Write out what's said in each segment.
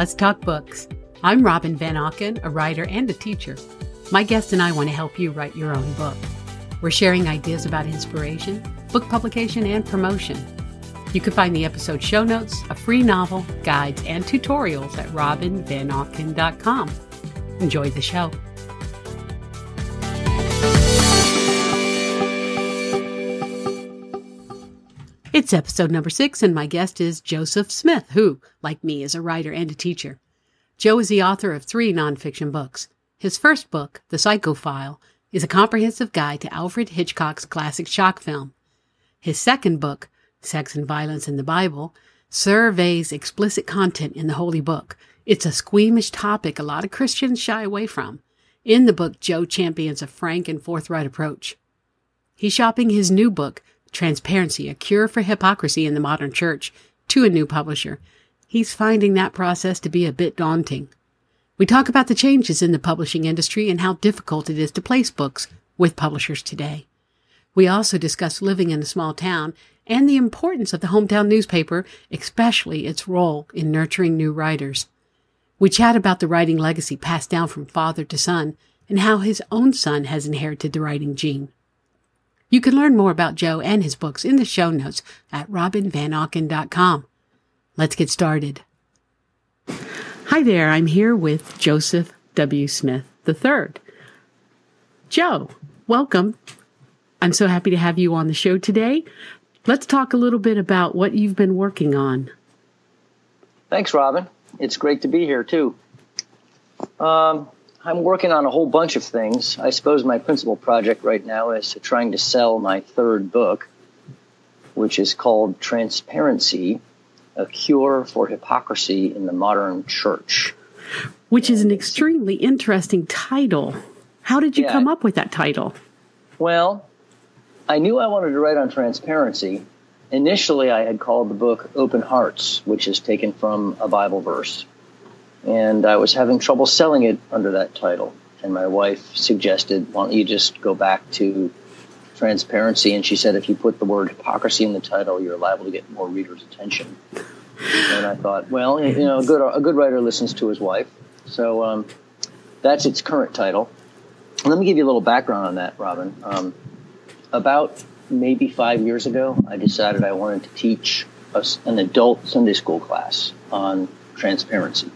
Let's talk books. I'm Robin Van Auken, a writer and a teacher. My guest and I want to help you write your own book. We're sharing ideas about inspiration, book publication, and promotion. You can find the episode show notes, a free novel, guides, and tutorials at robinvanauken.com. Enjoy the show. It's episode number six, and my guest is Joseph Smith, who, like me, is a writer and a teacher. Joe is the author of three nonfiction books. His first book, The Psycho File, is a comprehensive guide to Alfred Hitchcock's classic shock film. His second book, Sex and Violence in the Bible, surveys explicit content in the Holy Book. It's a squeamish topic a lot of Christians shy away from. In the book, Joe champions a frank and forthright approach. He's shopping his new book, Transparency, a cure for hypocrisy in the modern church, to a new publisher. He's finding that process to be a bit daunting. We talk about the changes in the publishing industry and how difficult it is to place books with publishers today. We also discuss living in a small town and the importance of the hometown newspaper, especially its role in nurturing new writers. We chat about the writing legacy passed down from father to son and how his own son has inherited the writing gene. You can learn more about Joe and his books in the show notes at robinvanauken.com. Let's get started. Hi there, I'm here with Joseph W. Smith III. Joe, welcome. I'm so happy to have you on the show today. Let's talk a little bit about what you've been working on. Thanks, Robin. It's great to be here, too. Um, I'm working on a whole bunch of things. I suppose my principal project right now is trying to sell my third book, which is called Transparency A Cure for Hypocrisy in the Modern Church. Which is an extremely interesting title. How did you yeah. come up with that title? Well, I knew I wanted to write on transparency. Initially, I had called the book Open Hearts, which is taken from a Bible verse and I was having trouble selling it under that title. And my wife suggested, why don't you just go back to transparency? And she said, if you put the word hypocrisy in the title, you're liable to get more readers' attention. And I thought, well, you know, a good a good writer listens to his wife, so um, that's its current title. let me give you a little background on that, Robin. Um, about maybe five years ago, I decided I wanted to teach a, an adult Sunday school class on transparency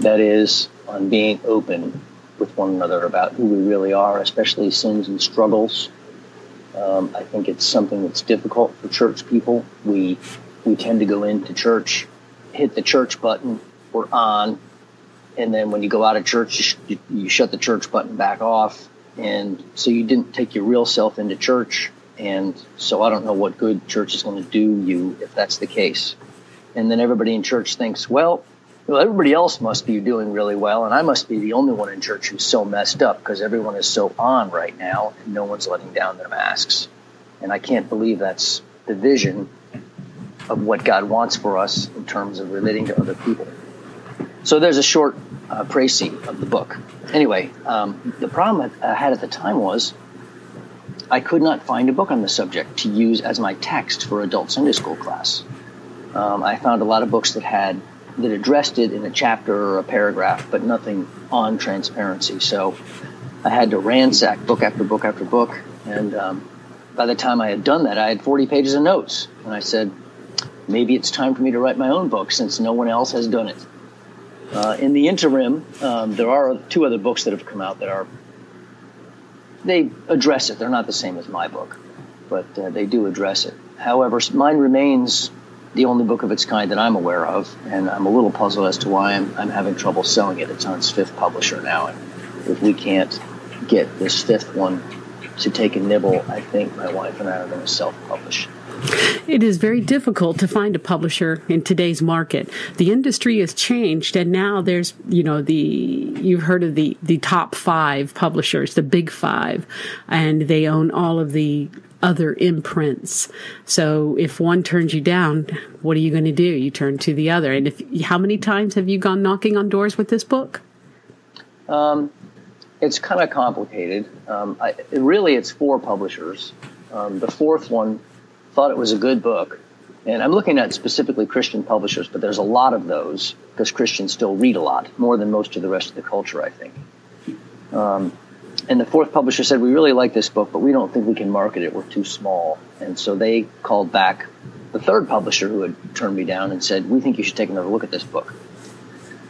that is on being open with one another about who we really are, especially sins and struggles. Um, I think it's something that's difficult for church people. We we tend to go into church, hit the church button, we're on, and then when you go out of church, you, you shut the church button back off, and so you didn't take your real self into church. And so I don't know what good church is going to do you if that's the case. And then everybody in church thinks, well, well, everybody else must be doing really well, and I must be the only one in church who's so messed up because everyone is so on right now and no one's letting down their masks. And I can't believe that's the vision of what God wants for us in terms of relating to other people. So there's a short uh, précis of the book. Anyway, um, the problem I had at the time was I could not find a book on the subject to use as my text for adult Sunday school class. Um, I found a lot of books that had that addressed it in a chapter or a paragraph, but nothing on transparency. So I had to ransack book after book after book. And um, by the time I had done that, I had 40 pages of notes. And I said, maybe it's time for me to write my own book since no one else has done it. Uh, in the interim, um, there are two other books that have come out that are, they address it. They're not the same as my book, but uh, they do address it. However, mine remains the only book of its kind that I'm aware of, and I'm a little puzzled as to why I'm, I'm having trouble selling it. It's on its fifth publisher now, and if we can't get this fifth one to take a nibble, I think my wife and I are going to self-publish. It is very difficult to find a publisher in today's market. The industry has changed and now there's, you know, the, you've heard of the, the top five publishers, the big five, and they own all of the other imprints. So if one turns you down, what are you going to do? You turn to the other. And if how many times have you gone knocking on doors with this book? Um, it's kind of complicated. Um, I, really, it's four publishers. Um, the fourth one thought it was a good book, And I'm looking at specifically Christian publishers, but there's a lot of those because Christians still read a lot, more than most of the rest of the culture, I think. Um, and the fourth publisher said, We really like this book, but we don't think we can market it. We're too small. And so they called back the third publisher who had turned me down and said, We think you should take another look at this book.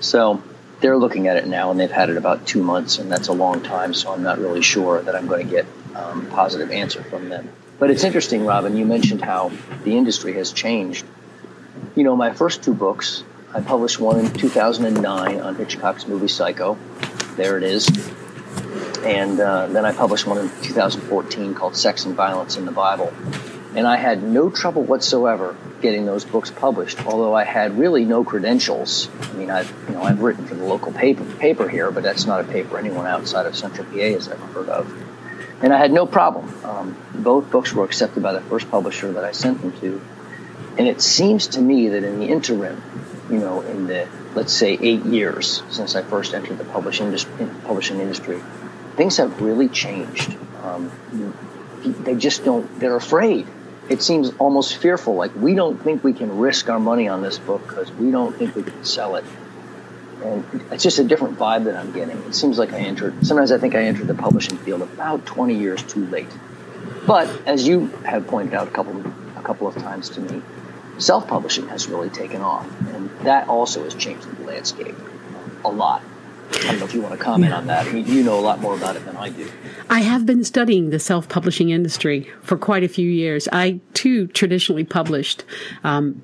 So they're looking at it now, and they've had it about two months, and that's a long time, so I'm not really sure that I'm going to get um, a positive answer from them. But it's interesting, Robin, you mentioned how the industry has changed. You know, my first two books, I published one in 2009 on Hitchcock's movie Psycho. There it is. And uh, then I published one in 2014 called Sex and Violence in the Bible. And I had no trouble whatsoever getting those books published, although I had really no credentials. I mean, I've, you know, I've written for the local paper, paper here, but that's not a paper anyone outside of Central PA has ever heard of. And I had no problem. Um, both books were accepted by the first publisher that I sent them to. And it seems to me that in the interim, you know, in the, let's say, eight years since I first entered the publishing, publishing industry, things have really changed. Um, they just don't, they're afraid it seems almost fearful. Like we don't think we can risk our money on this book because we don't think we can sell it. And it's just a different vibe that I'm getting. It seems like I entered. Sometimes I think I entered the publishing field about 20 years too late. But as you have pointed out a couple a couple of times to me, self-publishing has really taken off, and that also has changed the landscape a lot. I don't know if you want to comment on that. I mean, you know a lot more about it than I do. I have been studying the self publishing industry for quite a few years. I, too, traditionally published. Um,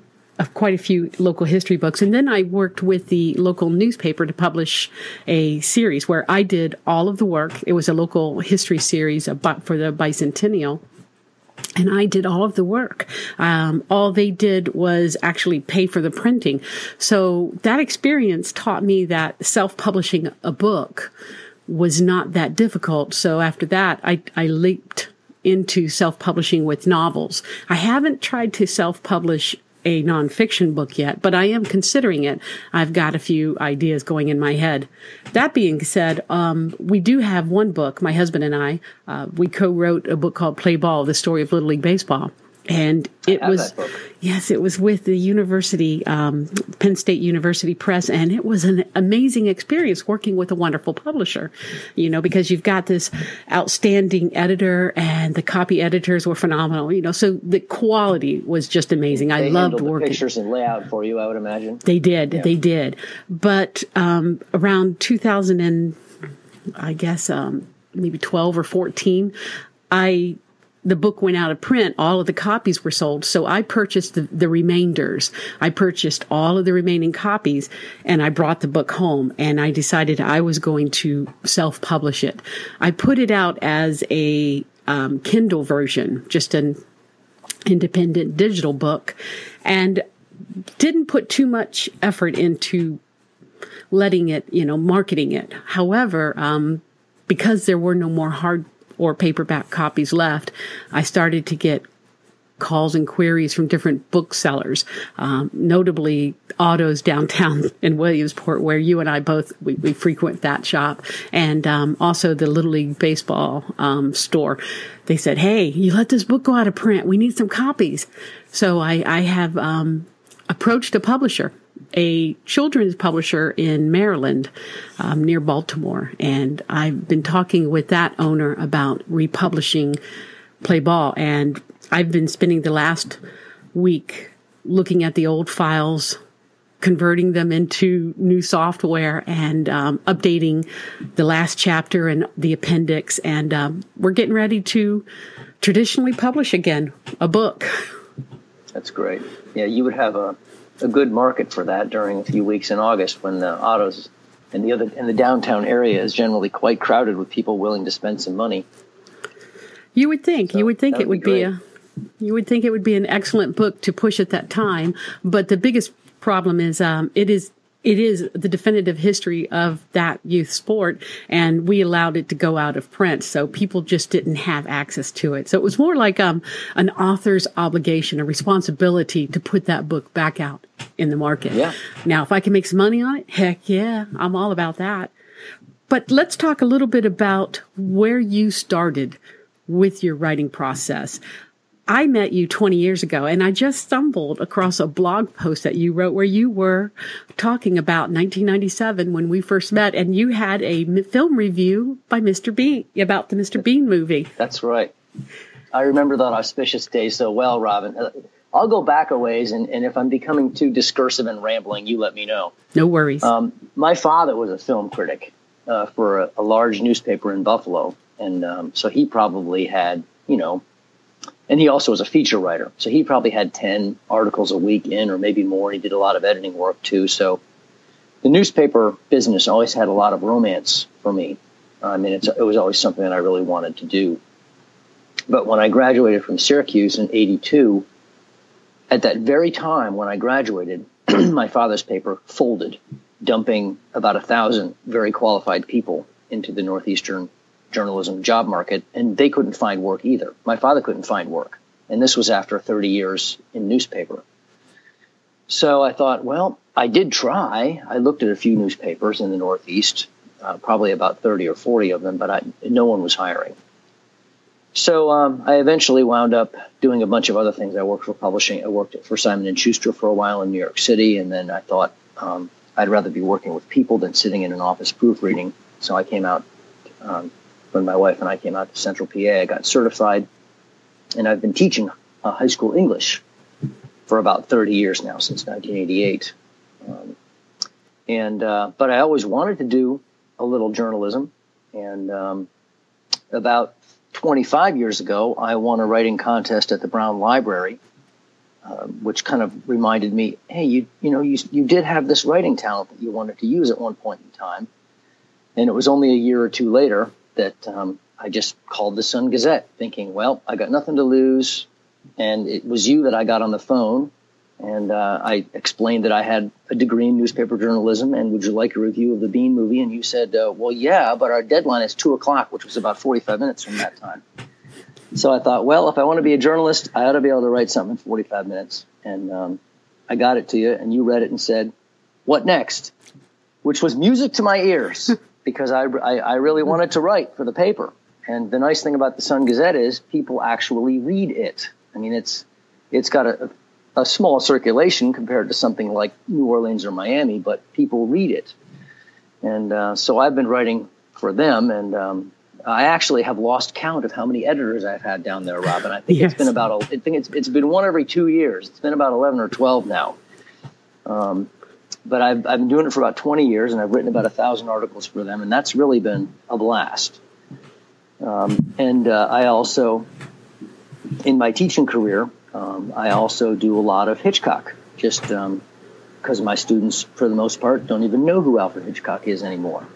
quite a few local history books. And then I worked with the local newspaper to publish a series where I did all of the work. It was a local history series for the bicentennial and I did all of the work. Um, all they did was actually pay for the printing. So that experience taught me that self-publishing a book was not that difficult. So after that, I, I leaped into self-publishing with novels. I haven't tried to self-publish a nonfiction book yet, but I am considering it. I've got a few ideas going in my head. That being said, um, we do have one book, my husband and I, uh, we co-wrote a book called Play Ball, the story of Little League Baseball and it was yes it was with the university um, penn state university press and it was an amazing experience working with a wonderful publisher you know because you've got this outstanding editor and the copy editors were phenomenal you know so the quality was just amazing. They i loved working pictures and layout for you i would imagine? They did yeah. they did. But um, around 2000 and i guess um, maybe 12 or 14 i the book went out of print, all of the copies were sold. So I purchased the, the, remainders. I purchased all of the remaining copies and I brought the book home and I decided I was going to self publish it. I put it out as a um, Kindle version, just an independent digital book and didn't put too much effort into letting it, you know, marketing it. However, um, because there were no more hard or paperback copies left, I started to get calls and queries from different booksellers, um, notably Otto's downtown in Williamsport, where you and I both we, we frequent that shop, and um, also the Little League baseball um, store. They said, "Hey, you let this book go out of print. We need some copies." So I, I have um, approached a publisher a children's publisher in Maryland, um, near Baltimore, and I've been talking with that owner about republishing Play Ball, and I've been spending the last week looking at the old files, converting them into new software, and um, updating the last chapter and the appendix, and um, we're getting ready to traditionally publish again a book. That's great. Yeah, you would have a a good market for that during a few weeks in August when the Otto's and the other in the downtown area is generally quite crowded with people willing to spend some money. You would think. So you would think it would be, be a. You would think it would be an excellent book to push at that time, but the biggest problem is um, it is it is the definitive history of that youth sport and we allowed it to go out of print so people just didn't have access to it. So it was more like um, an author's obligation a responsibility to put that book back out in the market. Yeah. now if i can make some money on it heck yeah i'm all about that. But let's talk a little bit about where you started with your writing process I met you 20 years ago and I just stumbled across a blog post that you wrote where you were talking about 1997 when we first met and you had a film review by Mr. Bean about the Mr. Bean movie. That's right. I remember that auspicious day so well, Robin. Uh, I'll go back a ways, and, and if I'm becoming too discursive and rambling, you let me know. No worries. Um, my father was a film critic uh, for a, a, large newspaper in Buffalo, and um, so he probably had, you know, and he also was a feature writer. So he probably had 10 articles a week in, or maybe more. He did a lot of editing work too. So the newspaper business always had a lot of romance for me. I mean, it was always something that I really wanted to do. But when I graduated from Syracuse in 82, at that very time when I graduated, my father's paper folded, dumping about a thousand very qualified people into the Northeastern journalism job market, and they couldn't find work either. My father couldn't find work, and this was after 30 years in newspaper. So I thought, well, I did try. I looked at a few newspapers in the Northeast, uh, probably about 30 or 40 of them, but I, no one was hiring. So um, I eventually wound up doing a bunch of other things. I worked for publishing. I worked for Simon and Schuster for a while in New York City, and then I thought um, I'd rather be working with people than sitting in an office proofreading. So I came out um, when my wife and I came out to Central PA, I got certified, and I've been teaching uh, high school English for about 30 years now, since 1988. Um, and uh, but I always wanted to do a little journalism, and um, about 25 years ago, I won a writing contest at the Brown Library, uh, which kind of reminded me, hey, you you know you you did have this writing talent that you wanted to use at one point in time, and it was only a year or two later that um, I just called the Sun Gazette, thinking, well, I got nothing to lose, and it was you that I got on the phone, and uh, I explained that I had a degree in newspaper journalism, and would you like a review of the Bean movie? And you said, uh, well, yeah, but our deadline is two o'clock, which was about forty-five minutes from that time. So I thought, well, if I want to be a journalist, I ought to be able to write something in forty-five minutes, and um, I got it to you, and you read it and said, what next? Which was music to my ears. because I, I, I, really wanted to write for the paper. And the nice thing about the Sun Gazette is people actually read it. I mean, it's it's got a, a small circulation compared to something like New Orleans or Miami, but people read it. And uh, so I've been writing for them, and um, I actually have lost count of how many editors I've had down there, Robin. I think yes. it's been about I think it's it's been one every two years. It's been about eleven or twelve now. Um, but I've, I've been doing it for about 20 years and I've written about a thousand articles for them, and that's really been a blast. Um, and uh, I also, in my teaching career, um, I also do a lot of Hitchcock, just because um, my students, for the most part, don't even know who Alfred Hitchcock is anymore.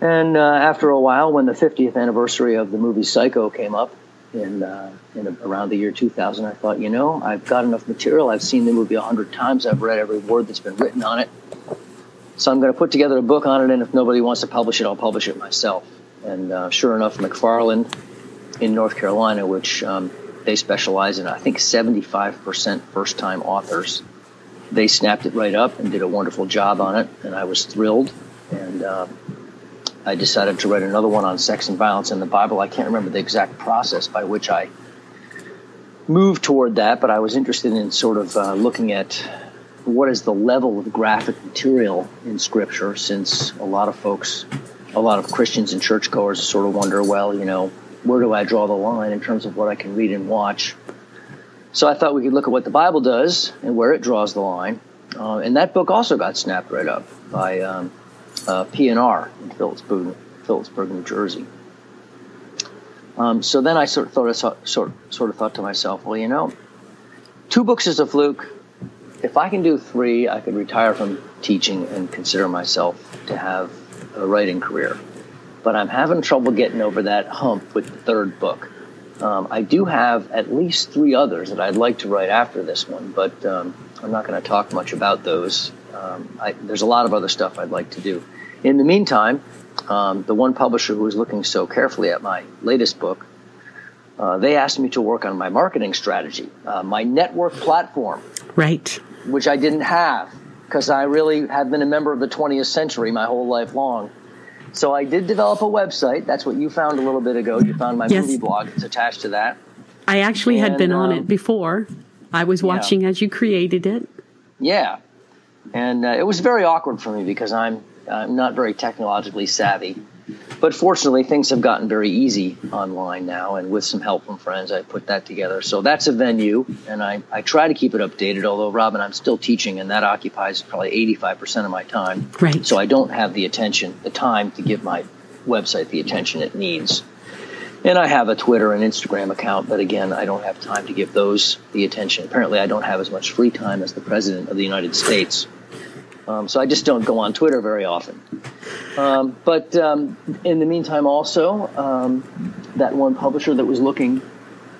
And uh, after a while, when the 50th anniversary of the movie Psycho came up, in, uh, in a, around the year 2000. I thought, you know, I've got enough material. I've seen the movie a hundred times. I've read every word that's been written on it. So I'm going to put together a book on it, and if nobody wants to publish it, I'll publish it myself. And uh, sure enough, McFarland in North Carolina, which um, they specialize in, I think 75% first-time authors, they snapped it right up and did a wonderful job on it, and I was thrilled. And uh, I decided to write another one on sex and violence in the Bible. I can't remember the exact process by which I moved toward that, but I was interested in sort of uh, looking at what is the level of graphic material in Scripture, since a lot of folks, a lot of Christians and churchgoers sort of wonder, well, you know, where do I draw the line in terms of what I can read and watch? So I thought we could look at what the Bible does and where it draws the line. Uh, and that book also got snapped right up by um, uh, P&R in Phillipsburg, Phillipsburg, New Jersey. Um, so then I sort of thought, sort, sort of thought to myself, well, you know, two books is a fluke. If I can do three, I could retire from teaching and consider myself to have a writing career. But I'm having trouble getting over that hump with the third book. Um, I do have at least three others that I'd like to write after this one, but um, I'm not going to talk much about those um, I, there's a lot of other stuff I'd like to do. In the meantime, um, the one publisher who was looking so carefully at my latest book, uh, they asked me to work on my marketing strategy, uh, my network platform. Right. Which I didn't have because I really have been a member of the 20th century my whole life long. So I did develop a website. That's what you found a little bit ago. You found my yes. movie blog. It's attached to that. I actually had And, been on um, it before. I was watching as you created it. Yeah, and uh, it was very awkward for me because I'm I'm not very technologically savvy. But fortunately, things have gotten very easy online now, and with some help from friends, I put that together. So that's a venue, and I, I try to keep it updated. Although, Robin, I'm still teaching, and that occupies probably 85% of my time. Right. So I don't have the attention, the time to give my website the attention it needs. And I have a Twitter and Instagram account, but again, I don't have time to give those the attention. Apparently, I don't have as much free time as the President of the United States. Um, so I just don't go on Twitter very often. Um, but um, in the meantime, also, um, that one publisher that was looking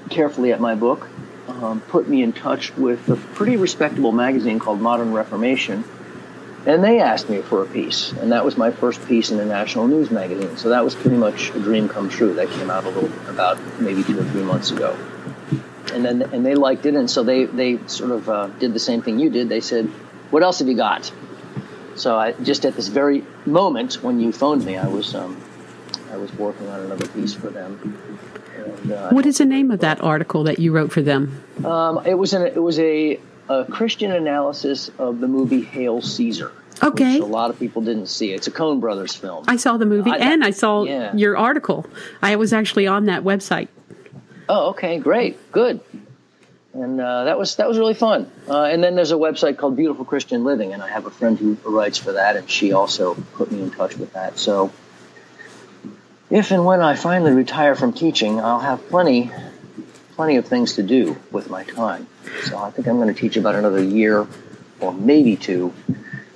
carefully at my book um, put me in touch with a pretty respectable magazine called Modern Reformation. And they asked me for a piece, and that was my first piece in a national news magazine. So that was pretty much a dream come true. That came out a little about maybe two or three months ago, and then and they liked it, and so they they sort of uh, did the same thing you did. They said, "What else have you got?" So I just at this very moment when you phoned me, I was um, I was working on another piece for them. And, uh, What is the name of that article that you wrote for them? um, it was an it was a, a Christian analysis of the movie Hail Caesar. Okay. which a lot of people didn't see. It's a Coen Brothers film. I saw the movie I- and I saw yeah. your article. I was actually on that website. Oh, okay, great, good. And uh, that was that was really fun. Uh, and then there's a website called Beautiful Christian Living, and I have a friend who writes for that, and she also put me in touch with that. So, if and when I finally retire from teaching, I'll have plenty, plenty of things to do with my time. So I think I'm going to teach about another year, or maybe two,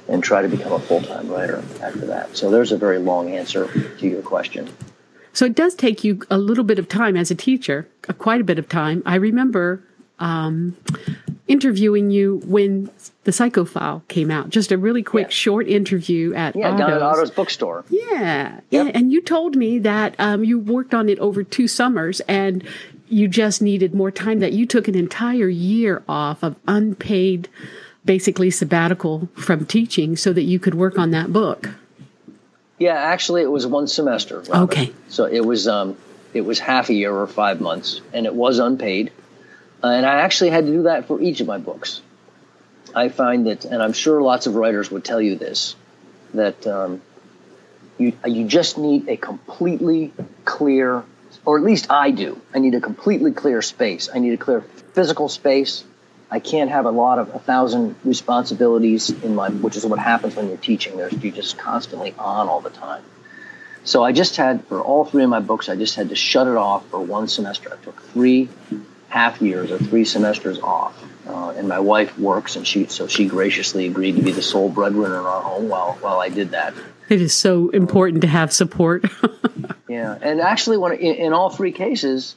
and try to become a full time writer after that. So there's a very long answer to your question. So it does take you a little bit of time as a teacher, uh, quite a bit of time. I remember um, interviewing you when the Psycho File came out. Just a really quick, Yeah. short interview at Yeah, down at Otto's. Otto's bookstore. Yeah, yeah. Yep. And you told me that um, you worked on it over two summers and you just needed more time, that you took an entire year off of unpaid, basically sabbatical from teaching so that you could work on that book. Yeah, actually, it was one semester. Robin. Okay. So it was um, it was half a year or five months, and it was unpaid. Uh, and I actually had to do that for each of my books. I find that, and I'm sure lots of writers would tell you this, that um, you you just need a completely clear, or at least I do. I need a completely clear space. I need a clear physical space. I can't have a lot of a thousand responsibilities in my, which is what happens when you're teaching. There's you're just constantly on all the time. So I just had for all three of my books, I just had to shut it off for one semester. I took three half years or three semesters off. Uh, and my wife works, and she so she graciously agreed to be the sole breadwinner in our home while while I did that. It is so important to have support. Yeah, and actually, when in, in all three cases,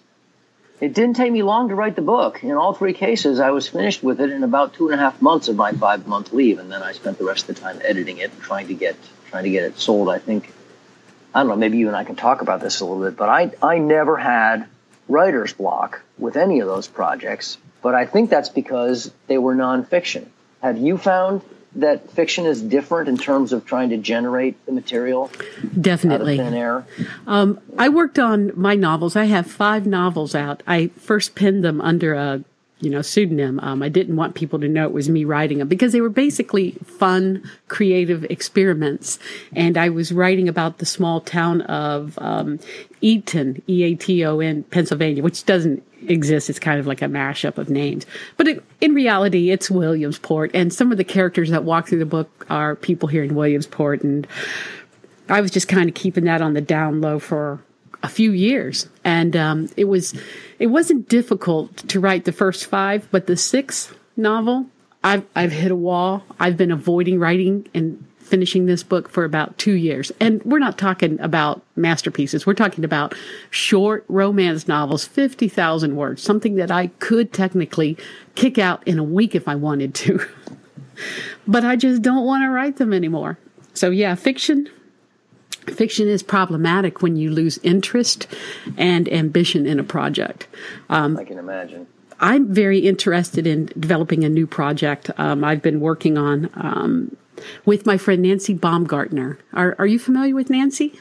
it didn't take me long to write the book. In all three cases, I was finished with it in about two and a half months of my five month leave, and then I spent the rest of the time editing it and trying to get trying to get it sold. I think I don't know. Maybe you and I can talk about this a little bit, but I I never had writer's block with any of those projects. But I think that's because they were nonfiction. Have you found that fiction is different in terms of trying to generate the material Definitely. thin air? Um, I worked on my novels. I have five novels out. I first penned them under a you know pseudonym. Um, I didn't want people to know it was me writing them because they were basically fun, creative experiments. And I was writing about the small town of um, Eaton, E A T O N, Pennsylvania, which doesn't exist. It's kind of like a mashup of names, but it, in reality, it's Williamsport. And some of the characters that walk through the book are people here in Williamsport, and I was just kind of keeping that on the down low for a few years, and um, it was it wasn't difficult to write the first five, but the sixth novel, I've I've hit a wall. I've been avoiding writing and finishing this book for about two years, and we're not talking about masterpieces. We're talking about short romance novels, fifty thousand words, something that I could technically kick out in a week if I wanted to. but I just don't want to write them anymore. So yeah, fiction fiction is problematic when you lose interest and ambition in a project. I can imagine. I'm very interested in developing a new project. Um, I've been working on um, with my friend Nancy Baumgartner. Are, are you familiar with Nancy?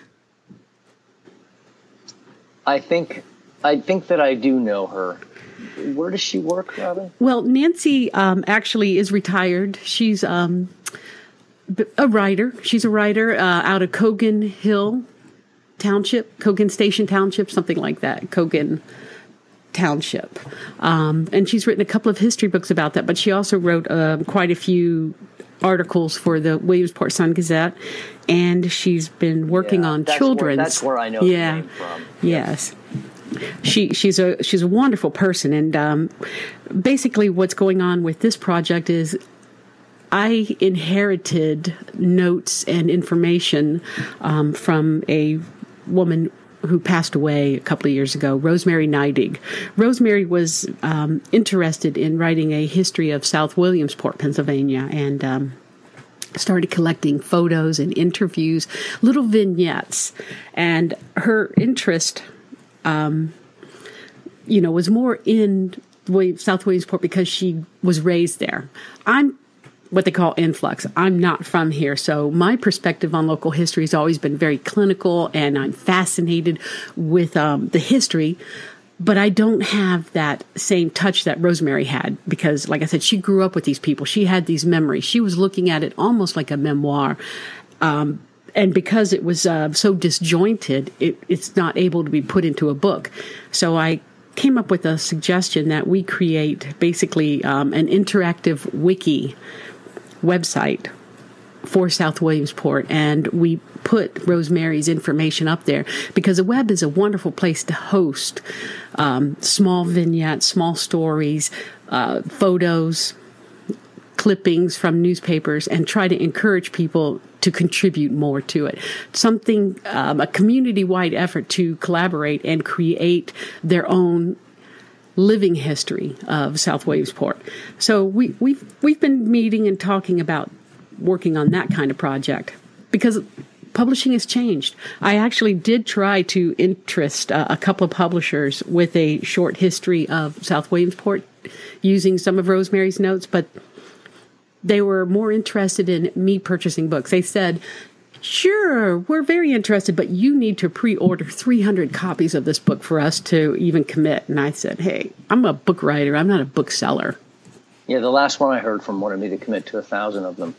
I think I think that I do know her. where does she work, Robin? Well, Nancy um, actually is retired. She's um, a writer. She's a writer uh, out of Cogan Hill Township, Cogan Station Township, something like that. Cogan Township. Um, and she's written a couple of history books about that, but she also wrote uh, quite a few articles for the Williamsport Sun Gazette, and she's been working Yeah, on that's children's. Where, that's where I know yeah, the name from. Yes. She she's a she's a wonderful person, and um, basically what's going on with this project is I inherited notes and information um, from a woman who passed away a couple of years ago, Rosemary Neidig. Rosemary was um, interested in writing a history of South Williamsport, Pennsylvania, and um, started collecting photos and interviews, little vignettes, and her interest you know, was more in South Williamsport because she was raised there. I'm what they call influx. I'm not from here, so my perspective on local history has always been very clinical, and I'm fascinated with um, the history. But I don't have that same touch that Rosemary had because, like I said, she grew up with these people. She had these memories. She was looking at it almost like a memoir. Um, and because it was uh, so disjointed, it, it's not able to be put into a book. So I came up with a suggestion that we create basically um, an interactive wiki website for South Williamsport, and we put Rosemary's information up there because the web is a wonderful place to host um, small vignettes, small stories, uh, photos, clippings from newspapers and try to encourage people to contribute more to it. Something, um, a community wide effort to collaborate and create their own living history of South Williamsport. So we, we've, we've been meeting and talking about working on that kind of project because publishing has changed. I actually did try to interest uh, a couple of publishers with a short history of South Williamsport using some of Rosemary's notes, but they were more interested in me purchasing books. They said, Sure, we're very interested, but you need to pre order 300 copies of this book for us to even commit. And I said, Hey, I'm a book writer, I'm not a bookseller. Yeah, the last one I heard from wanted me to commit to a thousand of them.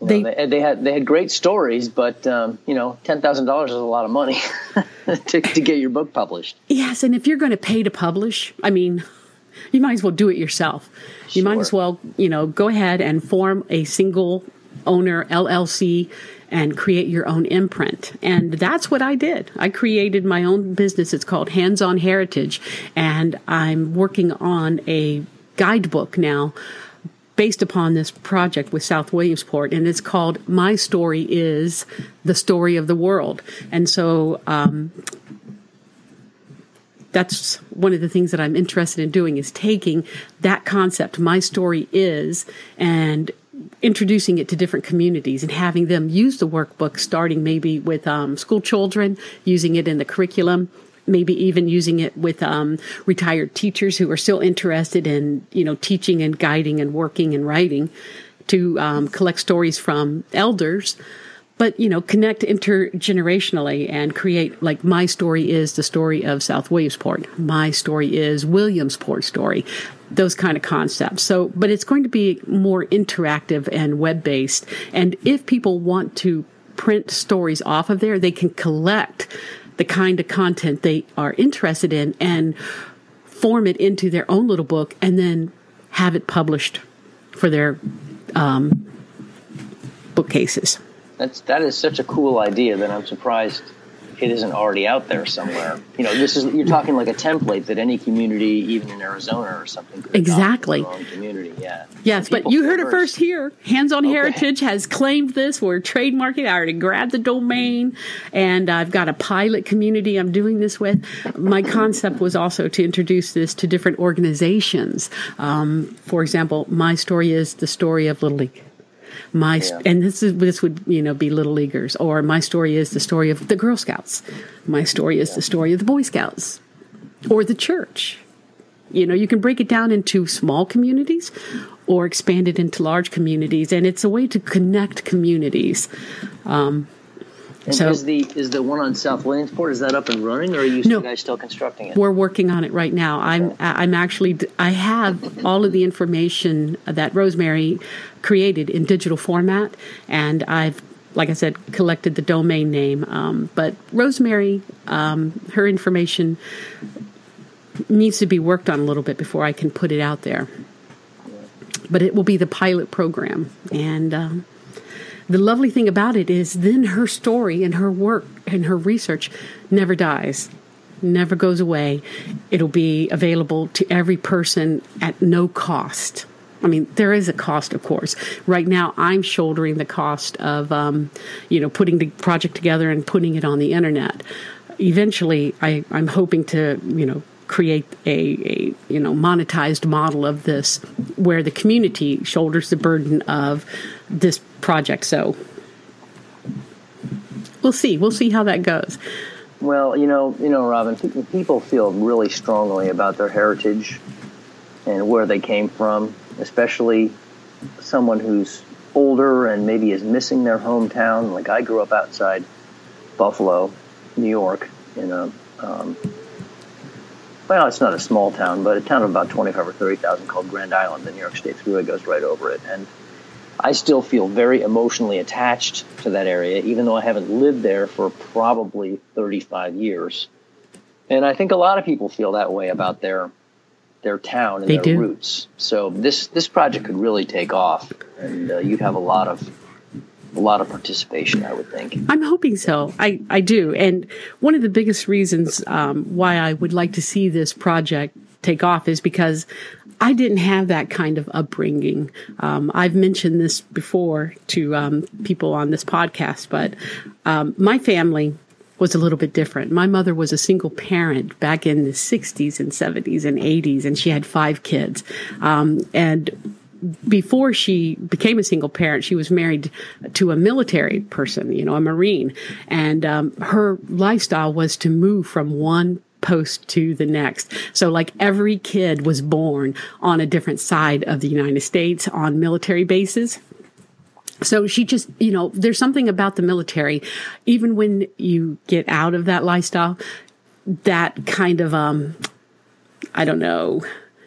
You know, They- they, they had they had great stories, but um, you know, ten thousand dollars is a lot of money to, to get your book published. Yes, and if you're going to pay to publish, I mean, you might as well do it yourself. You might as well, you know, go ahead and form a single owner LLC and create your own imprint. And that's what I did. I created my own business. It's called Hands on Heritage, and I'm working on a guidebook now based upon this project with South Williamsport, and it's called My Story is the Story of the World. And so um, that's one of the things that I'm interested in doing is taking that concept, my story is, and introducing it to different communities and having them use the workbook, starting maybe with um, school children, using it in the curriculum, maybe even using it with um, retired teachers who are still interested in, you know, teaching and guiding and working and writing to um, collect stories from elders but you know connect intergenerationally and create like my story is the story of south williamsport. My story is williamsport story. Those kind of concepts. So but it's going to be more interactive and web based and if people want to print stories off of there they can collect the kind of content they are interested in and form it into their own little book and then have it published for their um, bookcases That's that is such a cool idea that I'm surprised it isn't already out there somewhere. You know, this is you're talking like a template that any community, even in Arizona or something, could Exactly. in their own community. Yeah. Yes, but you heard it first here. Hands on Okay. Heritage has claimed this. We're trademarking. I already grabbed the domain, and I've got a pilot community I'm doing this with. My concept was also to introduce this to different organizations. Um, for example, my story is the story of Little League. My Yeah. and this is this would you know be little leaguers or my story is the story of the Girl Scouts. My story is the story of the Boy Scouts or the church. You know, you can break it down into small communities or expand it into large communities, and it's a way to connect communities. Um, And so is the is the one on South Williamsport is that up and running, or are you No. guys still constructing it? we're working on it right now. I'm I'm actually I have all of the information that Rosemary created in digital format, and I've like I said collected the domain name. Um, but Rosemary, um, her information needs to be worked on a little bit before I can put it out there. But it will be the pilot program, and. Um, the lovely thing about it is then her story and her work and her research never dies never goes away. It'll be available to every person at no cost. I mean there is a cost of course. Right now i'm shouldering the cost of um, you know putting the project together and putting it on the internet. Eventually I, i'm hoping to you know create a, a you know monetized model of this where the community shoulders the burden of this project so we'll see we'll see how that goes Well, you know, you know, Robin, people feel really strongly about their heritage and where they came from, especially someone who's older and maybe is missing their hometown. Like I grew up outside Buffalo, New York, in a um, well, it's not a small town, but a town of about twenty-five or thirty thousand called Grand Island. The New York State Thruway goes right over it, and I still feel very emotionally attached to that area, even though I haven't lived there for probably 35 years. And I think a lot of people feel that way about their their town and They their do. roots. So this this project could really take off, and uh, you'd have a lot of a lot of participation, I would think. I'm hoping so. I, I do. And one of the biggest reasons um, why I would like to see this project take off is because I didn't have that kind of upbringing. Um, I've mentioned this before to um, people on this podcast, but um, my family was a little bit different. My mother was a single parent back in the 60s and 70s and 80s, and she had five kids. Um, and before she became a single parent, she was married to a military person, you know, a Marine. And um, her lifestyle was to move from one post to the next. So, like every kid was born on a different side of the United States on military bases. So she just, you know, there's something about the military, even when you get out of that lifestyle, that kind of, um, I don't know,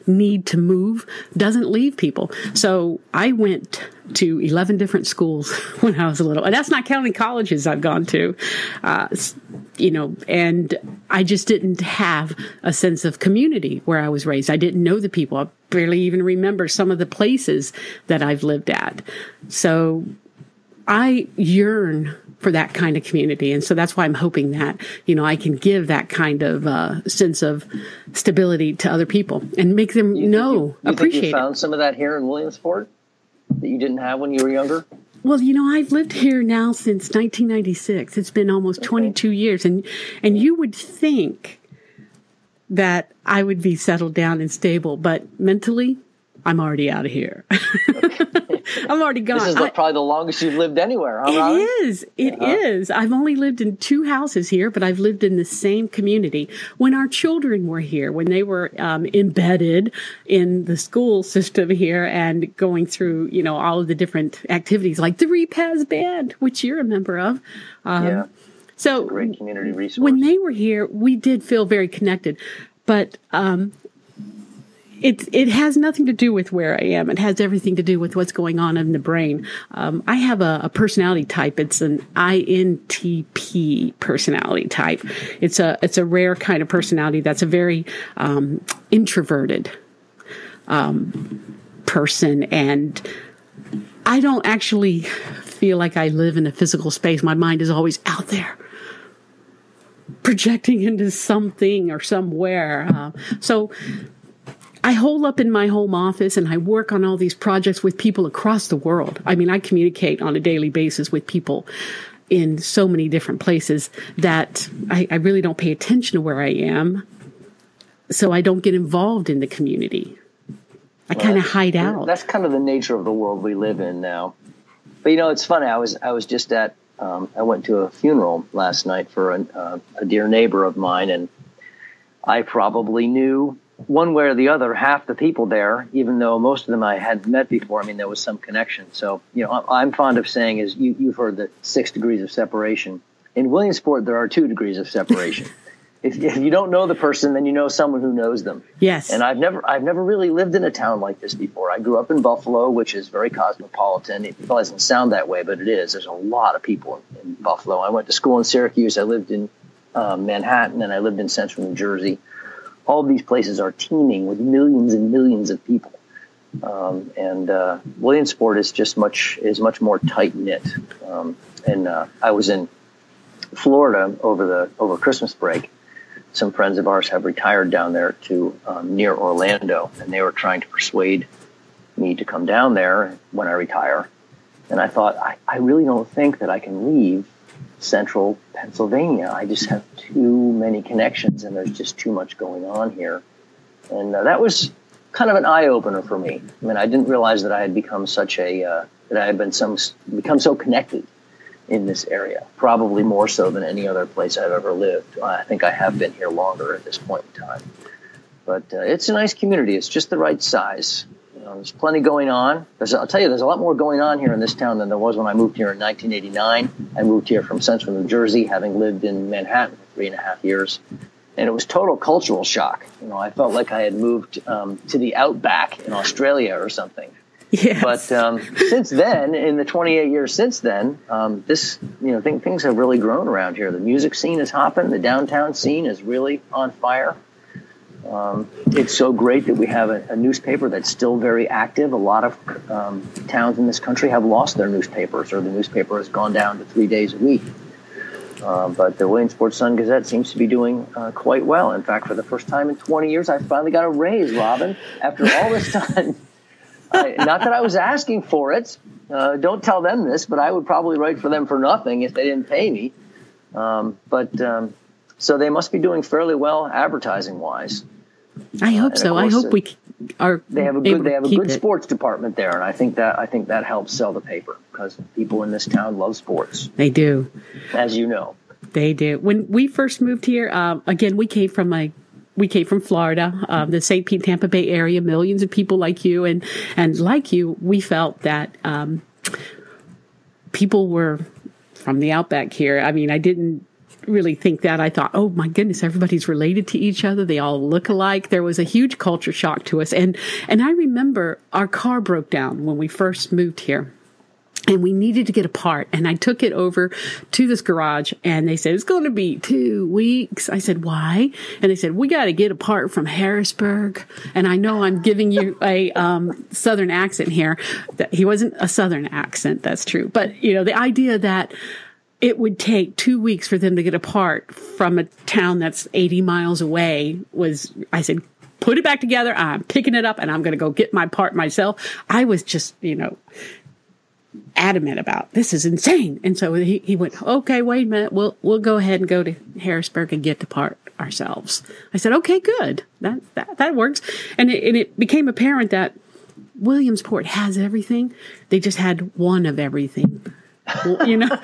need to move doesn't leave people. So I went to 11 different schools when I was a little. And that's not counting colleges I've gone to. Uh, you know, and I just didn't have a sense of community where I was raised. I didn't know the people. I barely even remember some of the places that I've lived at. So I yearn for that kind of community. And so that's why I'm hoping that, you know, I can give that kind of uh, sense of stability to other people and make them You think know, you, you think appreciate you it. found some of that here in Williamsport that you didn't have when you were younger? Well, you know, I've lived here now since 1996. It's been almost 22 years, and and you would think that I would be settled down and stable, but mentally, I'm already out of here. I'm already gone. This is I- the, probably the longest you've lived anywhere, huh, It Robin? is. It is. I've only lived in two houses here, but I've lived in the same community. When our children were here, when they were um, embedded in the school system here and going through, you know, all of the different activities like the Repasz Band, which you're a member of. Um, Yeah, So great community resource. when they were here, we did feel very connected, but um, it it has nothing to do with where I am. It has everything to do with what's going on in the brain. Um, I have a, a personality type. It's an INTP personality type. It's a it's a rare kind of personality that's a very um, introverted um, person and. I don't actually feel like I live in a physical space. My mind is always out there projecting into something or somewhere. Uh, so I hole up in my home office and I work on all these projects with people across the world. I mean, I communicate on a daily basis with people in so many different places that I, I really don't pay attention to where I am. So I don't get involved in the community. I kind of hide out. That's kind of the nature of the world we live in now. But you know, it's funny. I was I was just at um, I went to a funeral last night for a, uh, a dear neighbor of mine, and I probably knew one way or the other half the people there, even though most of them I hadn't met before. I mean, there was some connection. So you know, I'm fond of saying is you, you've heard the six degrees of separation. in Williamsport, there are two degrees of separation. if, if you don't know the person, then you know someone who knows them. Yes. And I've never I've never really lived in a town like this before. I grew up in Buffalo, which is very cosmopolitan. It doesn't sound that way, but it is. There's a lot of people in, in Buffalo. I went to school in Syracuse. I lived in um, Manhattan, and I lived in central New Jersey. All of these places are teeming with millions and millions of people. Um, and uh, Williamsport is just much is much more tight knit. Um, and uh, I was in Florida over the over Christmas break, some friends of ours have retired down there to um, near Orlando, and they were trying to persuade me to come down there when I retire. And I thought, I, I really don't think that I can leave central Pennsylvania. I just have too many connections, and there's just too much going on here. And uh, that was kind of an eye opener for me. I mean, I didn't realize that I had become such a uh, that I had been some become so connected in this area, probably more so than any other place I've ever lived. I think I have been here longer at this point in time. But uh, it's a nice community. It's just the right size. Know, there's plenty going on. There's, I'll tell you, there's a lot more going on here in this town than there was when I moved here in 1989. I moved here from central New Jersey, having lived in Manhattan for three and a half years. And it was total cultural shock. You know, I felt like I had moved um, to the outback in Australia or something. Yes. But um, since then, in the 28 years since then, um, this you know th- things have really grown around here. The music scene is hopping. The downtown scene is really on fire. Um, it's so great that we have a, a, newspaper that's still very active. A lot of um, towns in this country have lost their newspapers, or the newspaper has gone down to three days a week. Uh, but the Williamsport Sun Gazette seems to be doing uh, quite well. In fact, for the first time in 20 years, I finally got a raise, Robin, after all this time. I, not that I was asking for it. Uh, don't tell them this, but I would probably write for them for nothing if they didn't pay me. Um, but um, so they must be doing fairly well advertising wise. I hope so. I hope we are. They have a good. They have a good it. sports department there, and I think that I think that helps sell the paper because people in this town love sports. They do, as you know. They do. When we first moved here, um, again, we came from a we came from Florida, um, the St. Pete, Tampa Bay area, millions of people like you. And, and like you, we felt that, um, people were from the outback here. I mean, I didn't really think that. I thought, oh my goodness, everybody's related to each other. They all look alike. There was a huge culture shock to us. And, and I remember our car broke down when we first moved here and we needed to get a part and i took it over to this garage and they said it's going to be two weeks i said why and they said we got to get a part from harrisburg and i know i'm giving you a um, southern accent here that he wasn't a southern accent that's true but you know the idea that it would take two weeks for them to get a part from a town that's 80 miles away was i said put it back together i'm picking it up and i'm going to go get my part myself i was just you know adamant about this is insane. And so he, he went, okay, wait a minute. We'll, we'll go ahead and go to Harrisburg and get the part ourselves. I said, okay, good. That, that, that works. And it, and it became apparent that Williamsport has everything. They just had one of everything. You know,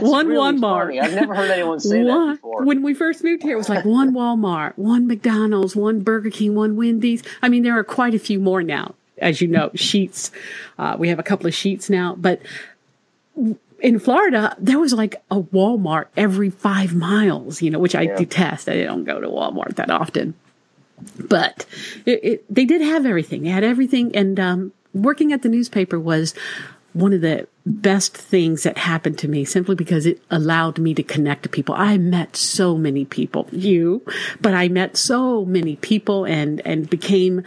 one really Walmart. I've never heard anyone say one, that before. When we first moved here, it was like one Walmart, one McDonald's, one Burger King, one Wendy's. I mean, there are quite a few more now as you know, Sheetz, Uh, we have a couple of Sheetz now, but in Florida, there was like a Walmart every five miles, you know, which I yeah. detest. I don't go to Walmart that often. But it, it, they did have everything. They had everything. And um, working at the newspaper was one of the best things that happened to me simply because it allowed me to connect to people. I met so many people, you, but I met so many people and, and became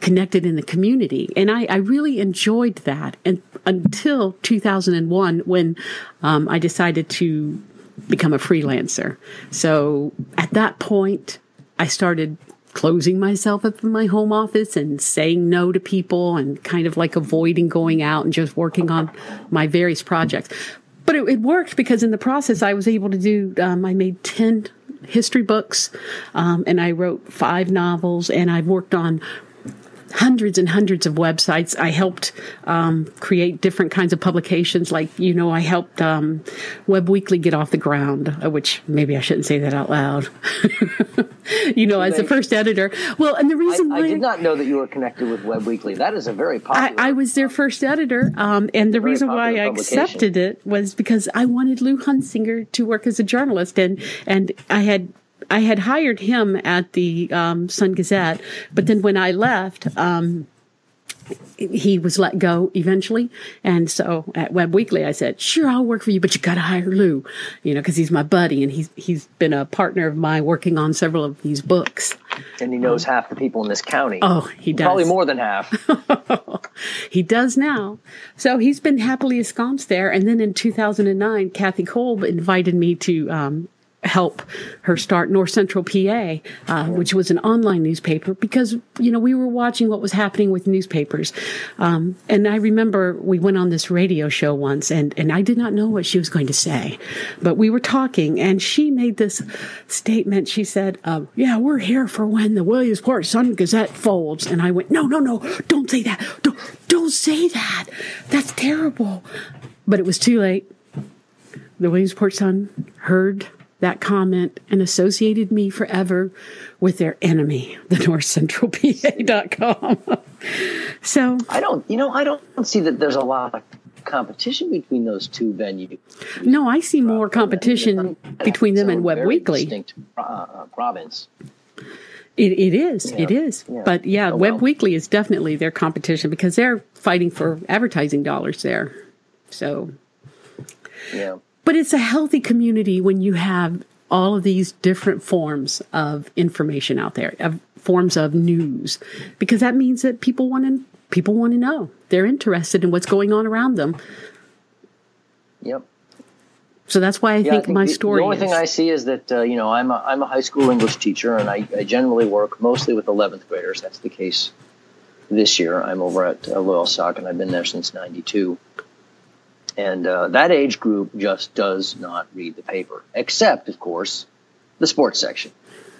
connected in the community. And I, I really enjoyed that. And until 2001, when um, I decided to become a freelancer. So at that point, I started closing myself up in my home office and saying no to people and kind of like avoiding going out and just working on my various projects. But it, it worked because in the process, I was able to do, um, I made 10 history books, um, and I wrote five novels, and I've worked on hundreds and hundreds of websites. I helped um, create different kinds of publications. Like, you know, I helped um, Webb Weekly get off the ground, uh, which maybe I shouldn't say that out loud. you know, as the first editor. Well, and the reason I, I did not know that you were connected with Webb Weekly. That is a very popular. I, I was their first editor, um, and the reason why I accepted it was because I wanted Lou Hunsinger to work as a journalist, and and I had. I had hired him at the um, Sun Gazette, but then when I left, um, he was let go eventually. And so at Webb Weekly, I said, sure, I'll work for you, but you got to hire Lou, you know, cause he's my buddy and he's, he's been a partner of mine working on several of these books. and he knows half the people in this county. Oh, he does. Probably more than half. he does now. So he's been happily ensconced there. And then in 2009, Kathy Kolb invited me to, um, help her start North Central PA, uh, which was an online newspaper because, you know, we were watching what was happening with newspapers. Um, and I remember we went on this radio show once and, and I did not know what she was going to say, but we were talking and she made this statement. She said, um, yeah, we're here for when the Williamsport Sun Gazette folds. And I went, no, no, no, don't say that. Don't, don't say that. That's terrible. But it was too late. The Williamsport Sun heard that comment and associated me forever with their enemy, the northcentralpa.com. so I don't. You know, I don't see that there's a lot of competition between those two venues. no, I see more competition between them and Webb Weekly. Distinct uh, uh, province. It, it is. Yeah. is. Yeah. But yeah, Oh, Webb well. Weekly is definitely their competition because they're fighting for advertising dollars there. So, Yeah. But it's a healthy community when you have all of these different forms of information out there, of forms of news, because that means that people want to people want to know. They're interested in what's going on around them. Yep. So that's why I Yeah, think, my the, story The only is. thing I see is that uh, you know I'm a, I'm a high school English teacher, and I, I generally work mostly with 11th graders. That's the case this year. I'm over at uh, Loyalsock, and I've been there since '92. And uh, that age group just does not read the paper, except, of course, the sports section.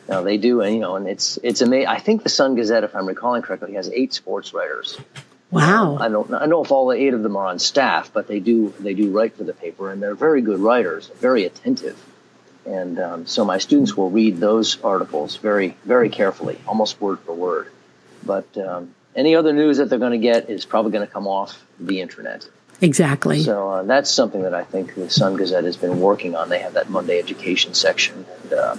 Now they do, and you know, and it's it's amazing. I think the Sun Gazette, if I'm recalling correctly, has eight sports writers. wow. I don't I know if all the eight of them are on staff, but they do they do write for the paper, and they're very good writers, very attentive, and um, so my students will read those articles very very carefully, almost word for word. But um, any other news that they're going to get is probably going to come off the internet. Exactly. So uh, that's something that I think the Sun Gazette has been working on. They have that Monday education section, and uh,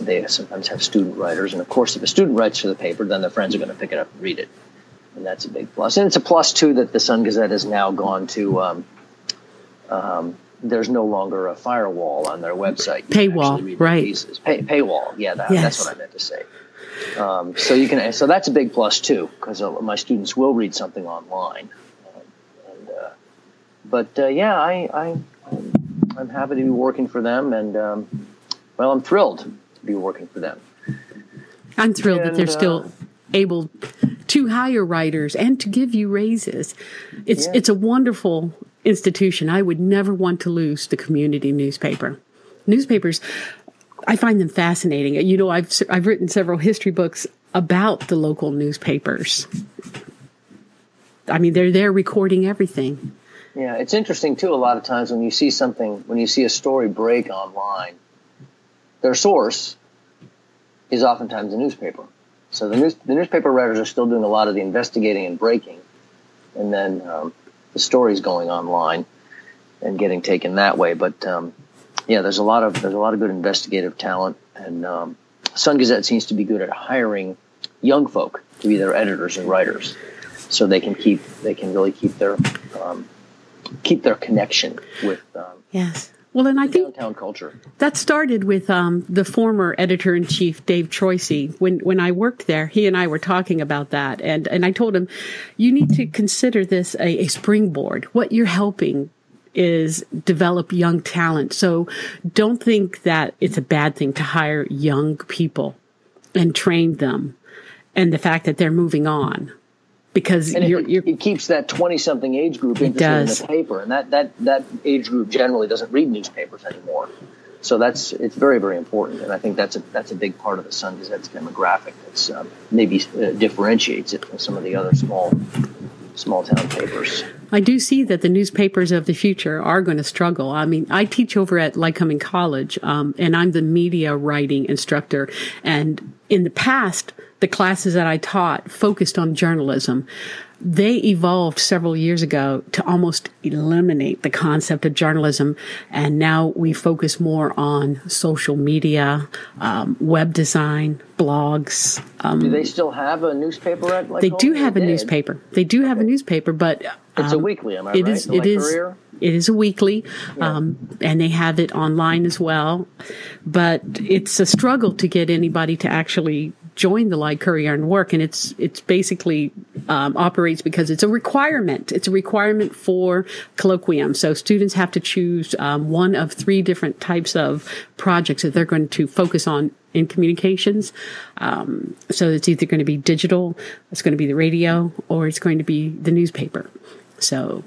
they sometimes have student writers. And of course, if a student writes for the paper, then their friends are going to pick it up and read it, and that's a big plus. And it's a plus too that the Sun Gazette has now gone to. Um, um, there's no longer a firewall on their website. You Paywall, actually read the right. Pieces. Pay, paywall, yeah, that, Yes. that's what I meant to say. Um, so you can, so that's a big plus too, because uh, my students will read something online. And, but uh, yeah, I, I, I'm, happy to be working for them, and um, well, I'm thrilled to be working for them. I'm thrilled that they're uh, still able to hire writers and to give you raises. It's Yeah. it's a wonderful institution. I would never want to lose the community newspaper. Newspapers, I find them fascinating. You know, I've I've written several history books about the local newspapers. I mean, they're there recording everything. Yeah, it's interesting too. A lot of times when you see something, when you see a story break online, their source is oftentimes a newspaper. So the news, the newspaper writers are still doing a lot of the investigating and breaking, and then um, the story's going online and getting taken that way. But um, yeah, there's a lot of there's a lot of good investigative talent, and um, Sun Gazette seems to be good at hiring young folk to be their editors and writers, so they can keep they can really keep their um, keep their connection with um, Yes. Well, and I think downtown culture. That started with um, the former editor in chief, Dave Troisi. When when I worked there, he and I were talking about that, and and I told him, you need to consider this a, a springboard. What you're helping is develop young talent. So don't think that it's a bad thing to hire young people and train them, and the fact that they're moving on. Because And you're, it, you're it keeps that twenty-something age group interested does. in the paper, and that, that that age group generally doesn't read newspapers anymore. So that's it's very very important, and I think that's a that's a big part of the Sun Gazette's demographic. That's um, maybe uh, differentiates it from some of the other small small town papers. I do see that the newspapers of the future are going to struggle. I mean, I teach over at Lycoming College, um, and I'm the media writing instructor. And in the past, the classes that I taught focused on journalism they evolved several years ago to almost eliminate the concept of journalism. And now we focus more on social media, um, web design, blogs. Um, do they still have a newspaper at like They do have a newspaper. They do have okay. a newspaper, but. Um, it's a um, weekly, am I it right? Is, it is, it is a weekly, yeah. um, and they have it online as well. But it's a struggle to get anybody to actually join the Lycourier and work, and it's it's basically um, operates because it's a requirement. It's a requirement for colloquium. So students have to choose um, one of three different types of projects that they're going to focus on in communications. Um, so it's either going to be digital, it's going to be the radio, or it's going to be the newspaper. So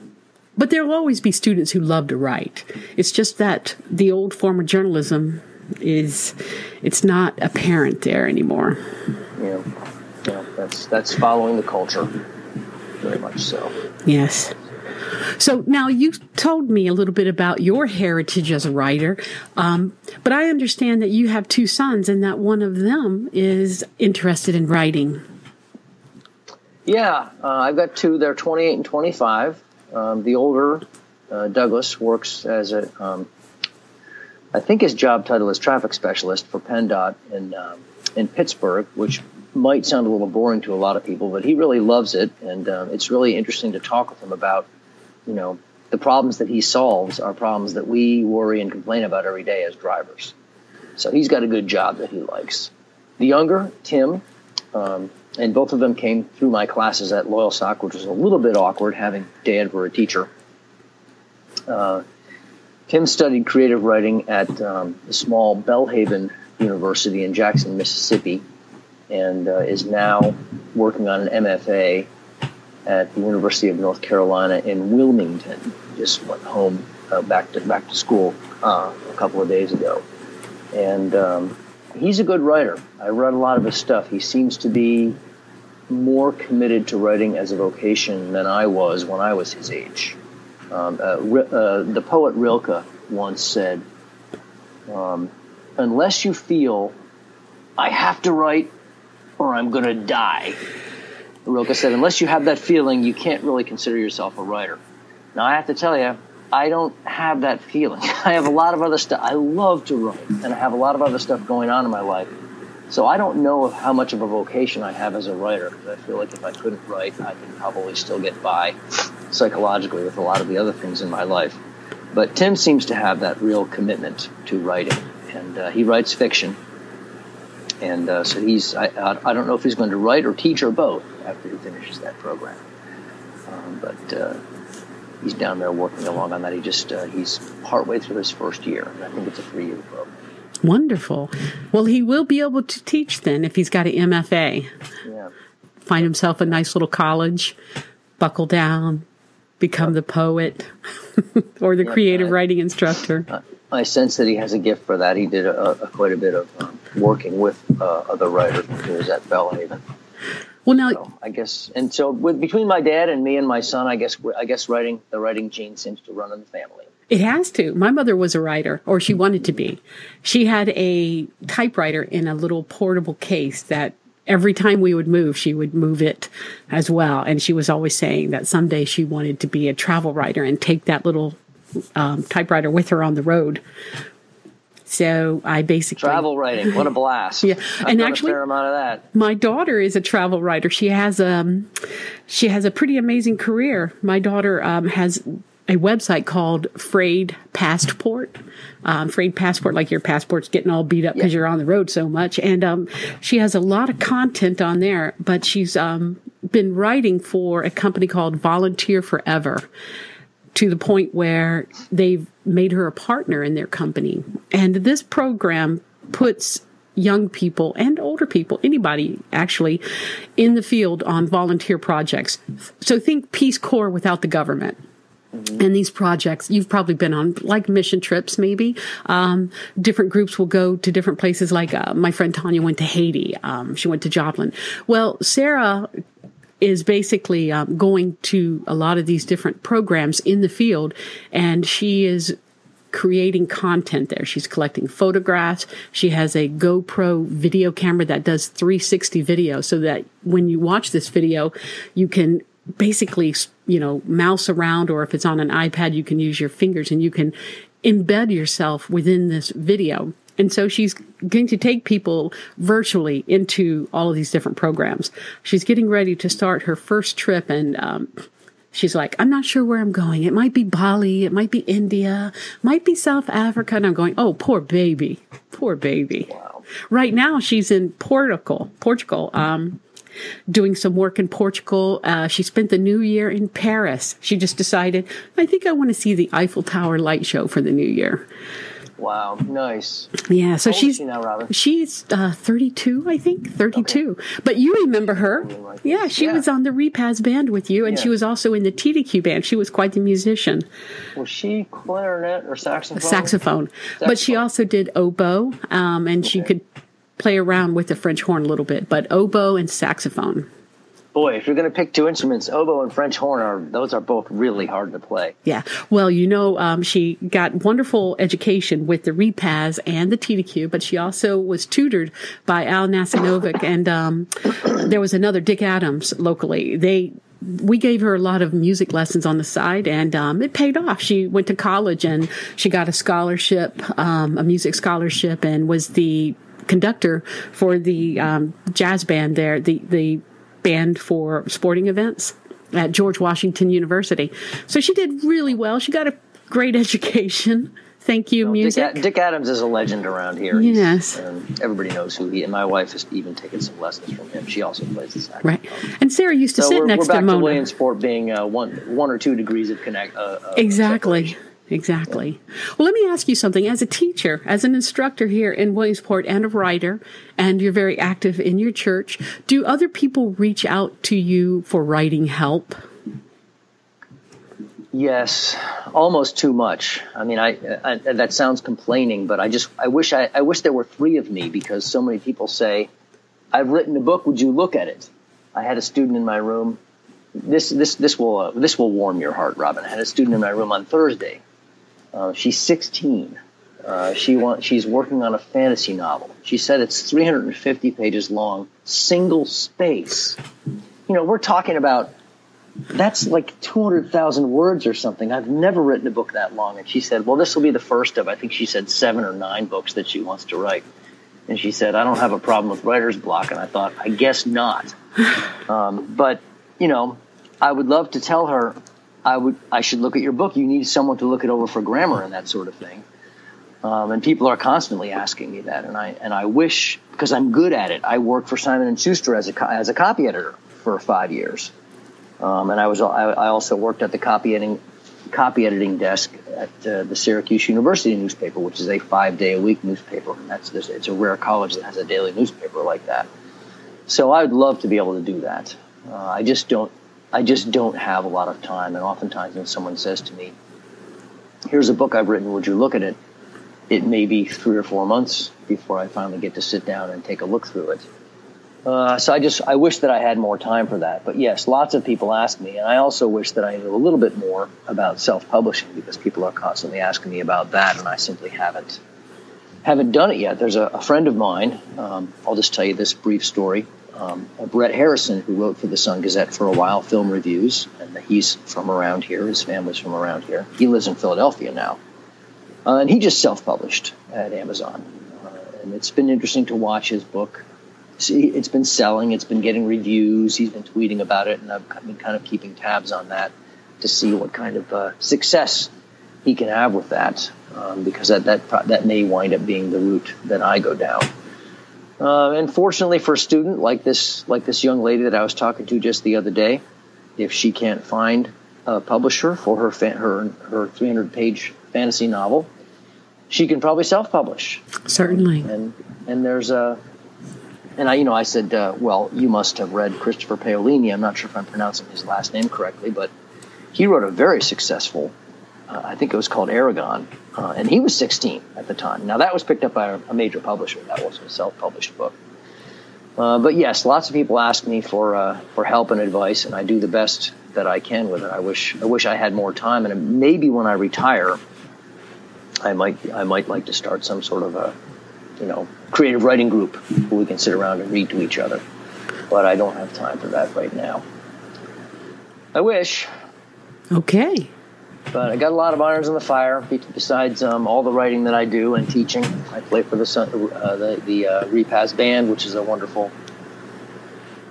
but there will always be students who love to write. It's just that the old form of journalism is it's not apparent there anymore. Yeah, yeah, that's that's following the culture, very much so. Yes. So now you told me a little bit about your heritage as a writer, um, but I understand that you have two sons and that one of them is interested in writing. Yeah, uh, I've got two. They're 28 and 25. Um, the older, uh, Douglas, works as a, um, I think his job title is traffic specialist for PennDOT in, um, in Pittsburgh, which might sound a little boring to a lot of people, but he really loves it. And uh, it's really interesting to talk with him about, you know, the problems that he solves are problems that we worry and complain about every day as drivers. So he's got a good job that he likes. The younger, Tim, um, and both of them came through my classes at Loyalsock, which was a little bit awkward having dad for a teacher. Uh, Tim studied creative writing at um, the small Belhaven University in Jackson, Mississippi, and uh, is now working on an MFA at the University of North Carolina in Wilmington. Just went home uh, back to back to school uh, a couple of days ago, and um, he's a good writer. I read a lot of his stuff. He seems to be more committed to writing as a vocation than I was when I was his age. Um, uh, uh, the poet Rilke once said, um, "Unless you feel I have to write or I'm going to die," Rilke said, "Unless you have that feeling, you can't really consider yourself a writer." Now I have to tell you, I don't have that feeling. I have a lot of other stuff. I love to write, and I have a lot of other stuff going on in my life. So I don't know how much of a vocation I have as a writer because I feel like if I couldn't write, I could probably still get by psychologically with a lot of the other things in my life. But Tim seems to have that real commitment to writing, and uh, he writes fiction. And uh, so he's, I, I don't know if he's going to write or teach or both after he finishes that program. Um, but uh, he's down there working along on that. He just uh, he's partway through his first year, and I think it's a three year program. Wonderful. Well, he will be able to teach then if he's got an MFA. Yeah. Find himself a nice little college, buckle down, become the poet or the creative I, writing instructor. I sense that he has a gift for that. He did a, a, quite a bit of um, working with uh, other writers when he was at Belhaven. Well, now so I guess, and so with, between my dad and me and my son, I guess I guess writing the writing gene seems to run in the family. It has to. My mother was a writer, or she wanted to be. She had a typewriter in a little portable case that every time we would move, she would move it as well. And she was always saying that someday she wanted to be a travel writer and take that little um, typewriter with her on the road so I basically travel writing. What a blast! yeah, I've and actually, a fair amount of that. My daughter is a travel writer. She has um, she has a pretty amazing career. My daughter um, has a website called Frayed Passport. Um, Frayed Passport, like your passport's getting all beat up because yeah. you're on the road so much. And um, she has a lot of content on there, but she's um, been writing for a company called Volunteer Forever to the point where they've made her a partner in their company. And this program puts young people and older people, anybody actually, in the field on volunteer projects. So think Peace Corps without the government. Mm-hmm. And these projects, you've probably been on like mission trips, maybe. Um, different groups will go to different places. Like uh, my friend Tanya went to Haiti. Um, she went to Joplin. Well, Sarah is basically um, going to a lot of these different programs in the field, and she is creating content there. She's collecting photographs. She has a GoPro video camera that does 360 video so that when you watch this video, you can basically, you know, mouse around or if it's on an iPad, you can use your fingers and you can embed yourself within this video. And so she's going to take people virtually into all of these different programs. She's getting ready to start her first trip and, um, she's like, I'm not sure where I'm going. It might be Bali. It might be India, might be South Africa. And I'm going, oh, poor baby, poor baby. Wow. Right now she's in Portugal, Portugal, um, doing some work in Portugal. Uh, she spent the new year in Paris. She just decided, I think I want to see the Eiffel Tower light show for the new year. Wow, nice. Yeah, so she's she now, Robin? she's uh, 32, I think, 32. Okay. But you remember her? Yeah, she yeah. was on the Repasz band with you, and yeah. she was also in the TDQ band. She was quite the musician. Was she clarinet or saxophone? Saxophone, saxophone. but she also did oboe, um, and okay. she could play around with the French horn a little bit. But oboe and saxophone boy, if you're going to pick two instruments, oboe and French horn are those are both really hard to play. Yeah, well, you know, um, she got wonderful education with the Repasz and the TDQ, but she also was tutored by Al Nasinovic, and um, there was another Dick Adams locally. They we gave her a lot of music lessons on the side and um, it paid off. She went to college and she got a scholarship, um, a music scholarship, and was the conductor for the um, jazz band there, the, the band for sporting events at George Washington University. So she did really well. She got a great education. Thank you, music. Dick, Dick, Adams is a legend around here. Yes, everybody knows who he. And my wife has even taken some lessons from him. She also plays the saxophone. Right. And Sarah used to so sit we're, next we're back to Mona. To Williamsport being uh, one one or two degrees of connect. Uh, exactly. Exactly. Well, let me ask you something. As a teacher, as an instructor here in Williamsport and a writer, and you're very active in your church, do other people reach out to you for writing help? Yes, almost too much. I mean, I, I, that sounds complaining, but I just I wish I, I wish there were three of me because so many people say, "I've written a book. Would you look at it?" I had a student in my room. This this this will uh, this will warm your heart, Robin. I had a student in my room on Thursday uh, she's 16. Uh, she want, she's working on a fantasy novel. She said it's 350 pages long, single space. You know, we're talking about that's like 200,000 words or something. I've never written a book that long. And she said, well, this will be the first of, I think she said seven or nine books that she wants to write. And she said, I don't have a problem with writer's block. And I thought, I guess not. Um, but, you know, I would love to tell her, I would I should look at your book. You need someone to look it over for grammar and that sort of thing. Um, and people are constantly asking me that, and I and I wish because I'm good at it. I worked for Simon and Schuster as a as a copy editor for five years, um, and I was I, I, also worked at the copy editing copy editing desk at uh, the Syracuse University newspaper, which is a five day a week newspaper. And that's it's a rare college that has a daily newspaper like that. So I would love to be able to do that. Uh, I just don't I just don't have a lot of time. And oftentimes, when someone says to me, Here's a book I've written, would you look at it? It may be three or four months before I finally get to sit down and take a look through it. Uh, so I just I wish that I had more time for that. But yes, lots of people ask me, and I also wish that I knew a little bit more about self-publishing because people are constantly asking me about that, and I simply haven't haven't done it yet. There's a, a friend of mine. Um, I'll just tell you this brief story um, Brett Harrison, who wrote for the Sun Gazette for a while, film reviews, and he's from around here. His family's from around here. He lives in Philadelphia now, uh, and he just self-published at Amazon. Uh, and it's been interesting to watch his book. See, it's been selling. It's been getting reviews. He's been tweeting about it, and I've been kind of keeping tabs on that to see what kind of uh, success he can have with that, um, because that that that may wind up being the route that I go down. Uh, and fortunately for a student like this, like this young lady that I was talking to just the other day, if she can't find a publisher for her fa- her her 300 page fantasy novel, she can probably self publish. Certainly. And and there's a and I you know I said uh, well you must have read Christopher Paolini. I'm not sure if I'm pronouncing his last name correctly, but he wrote a very successful uh, I think it was called Eragon, uh, and he was 16 at the time. Now that was picked up by a, major publisher. That wasn't a self-published book. Uh, but yes, lots of people ask me for uh, for help and advice, and I do the best that I can with it. I wish I wish I had more time, and maybe when I retire, I might I might like to start some sort of a you know creative writing group where we can sit around and read to each other. But I don't have time for that right now. I wish. Okay. But I got a lot of irons in the fire. Besides um, all the writing that I do and teaching, I play for the uh, the, the uh, Repasz Band, which is a wonderful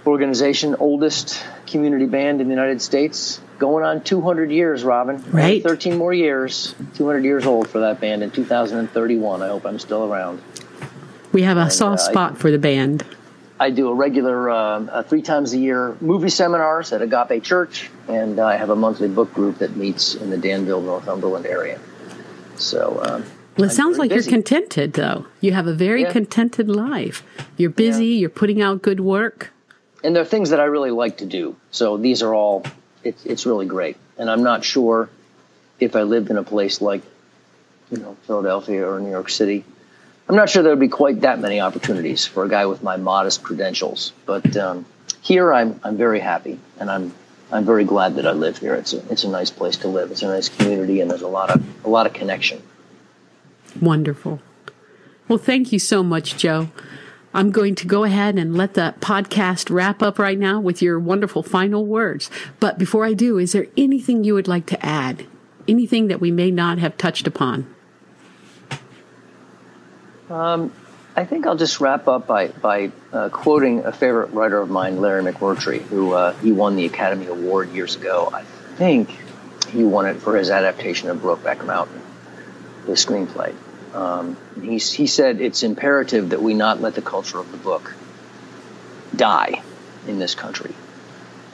organization, oldest community band in the United States, going on 200 years. Robin, right? 13 more years, 200 years old for that band in 2031. I hope I'm still around. We have a and, soft uh, spot I, for the band. I do a regular uh, uh, three times a year movie seminars at Agape Church, and I have a monthly book group that meets in the Danville, Northumberland area. So, um, well, it I'm sounds like busy. you're contented, though. You have a very yeah. contented life. You're busy. Yeah. You're putting out good work, and there are things that I really like to do. So these are all. It's it's really great, and I'm not sure if I lived in a place like, you know, Philadelphia or New York City I'm not sure there would be quite that many opportunities for a guy with my modest credentials, but um, here I'm I'm very happy, and I'm I'm very glad that I live here. It's a it's a nice place to live. It's a nice community, and there's a lot of a lot of connection. Wonderful. Well, thank you so much, Joe. I'm going to go ahead and let the podcast wrap up right now with your wonderful final words. But before I do, is there anything you would like to add? Anything that we may not have touched upon? Um, I think I'll just wrap up by by uh, quoting a favorite writer of mine, Larry McMurtry, who uh, he won the Academy Award years ago. I think he won it for his adaptation of Brokeback Mountain, the screenplay. Um, he he said it's imperative that we not let the culture of the book die in this country,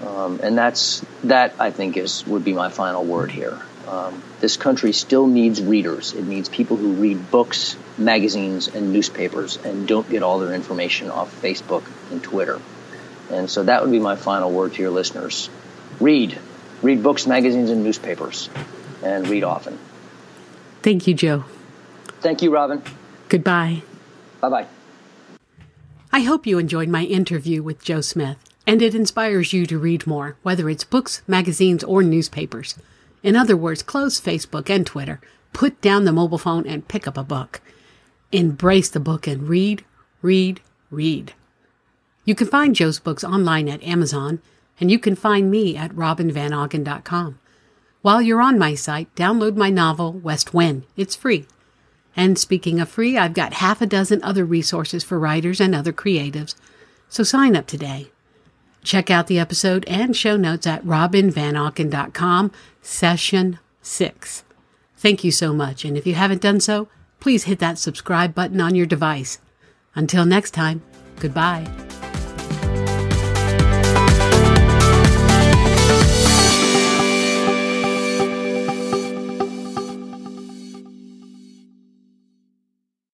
um, and that's that I think is would be my final word here. Um, this country still needs readers. It needs people who read books, magazines, and newspapers and don't get all their information off Facebook and Twitter. And so that would be my final word to your listeners. Read. Read books, magazines, and newspapers, and read often. Thank you, Joe. Thank you, Robin. Goodbye. Bye bye. I hope you enjoyed my interview with Joe Smith and it inspires you to read more, whether it's books, magazines, or newspapers. In other words, close Facebook and Twitter, put down the mobile phone and pick up a book. Embrace the book and read, read, read. You can find Joe's books online at Amazon, and you can find me at robinvanauken.com. While you're on my site, download my novel, West Wind. It's free. And speaking of free, I've got half a dozen other resources for writers and other creatives. So sign up today. Check out the episode and show notes at robinvanauken.com, session six. Thank you so much. And if you haven't done so, please hit that subscribe button on your device. Until next time, goodbye.